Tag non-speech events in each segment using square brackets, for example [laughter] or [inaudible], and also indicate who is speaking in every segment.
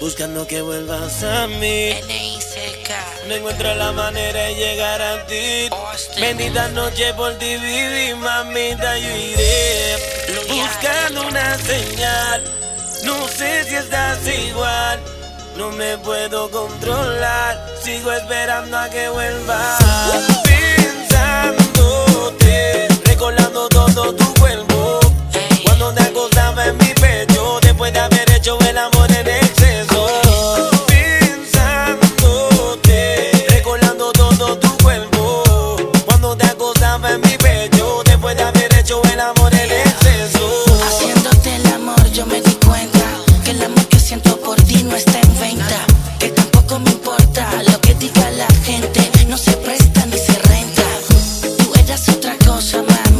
Speaker 1: buscando que vuelvas a mí. No encuentro la manera de llegar a ti. Bendita noche por ti viví, mamita, yo iré buscando una señal. No sé si estás igual. No me puedo controlar, sigo esperando a que vuelvas. Pensándote, pecho, después de haber hecho el amor en exceso.
Speaker 2: Haciéndote el amor, yo me di cuenta que el amor que siento por ti no está en venta. Que tampoco me importa lo que diga la gente, no se presta ni se renta. Tú eras otra cosa, mami.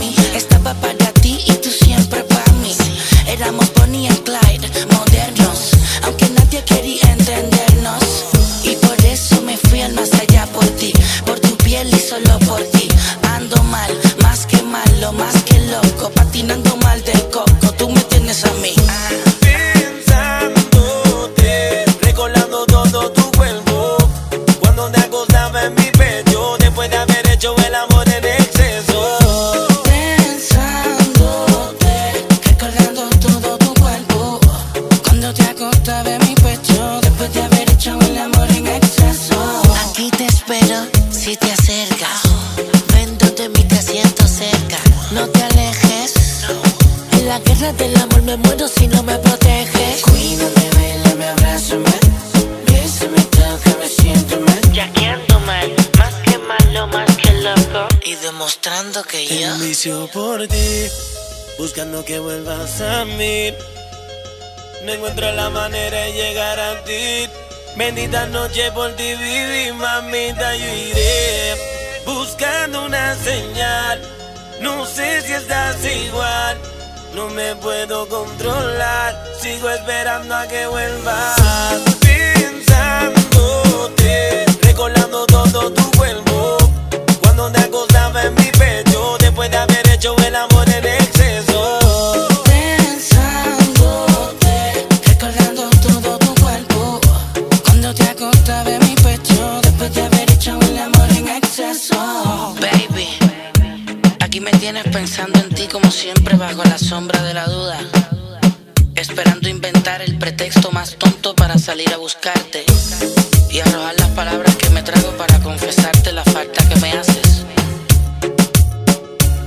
Speaker 1: Acostaba en mi pecho, después de haber hecho el amor en exceso.
Speaker 2: Aquí te espero si te acercas. Ven donde mí te siento cerca. No te alejes. En la guerra del amor me muero si no me proteges. Cuídame, bailame, abrázame. Bésame, tócame, siéntame. Ya que ando mal, más que malo, más que loco. Y demostrando que yo.
Speaker 1: Tengo un vicio por ti, buscando que vuelvas a mí. No encuentro la manera de llegar a ti. Bendita noche por ti viví, mamita, yo iré buscando una señal. No sé si estás igual, no me puedo controlar. Sigo esperando a que vuelvas. Pensándote, recordando todo tu cuerpo.
Speaker 2: Como siempre bajo la sombra de la duda. Esperando inventar el pretexto más tonto para salir a buscarte. Y arrojar las palabras que me trago para confesarte la falta que me haces.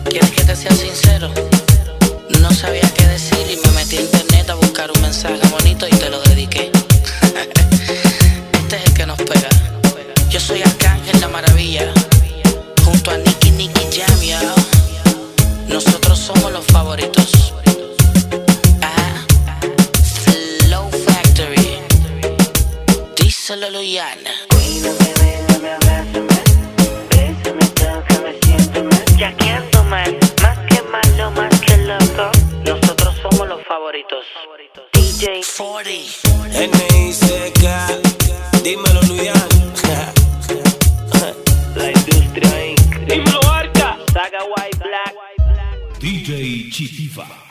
Speaker 2: ¿Quieres que te sea sincero? No sabía qué decir y me metí a internet a buscar un mensaje bonito y te lo dediqué. [laughs] Este es el que nos pega. Yo soy Arcángel la Maravilla, junto a favoritos. Ah, Flow Factory. Díselo, Luyana. Mal, más que malo, más que loco. Nosotros somos los favoritos. DJ 40.
Speaker 1: N.I.C.K. Dímelo, Luyan. [laughs]
Speaker 3: DJ Chitifa.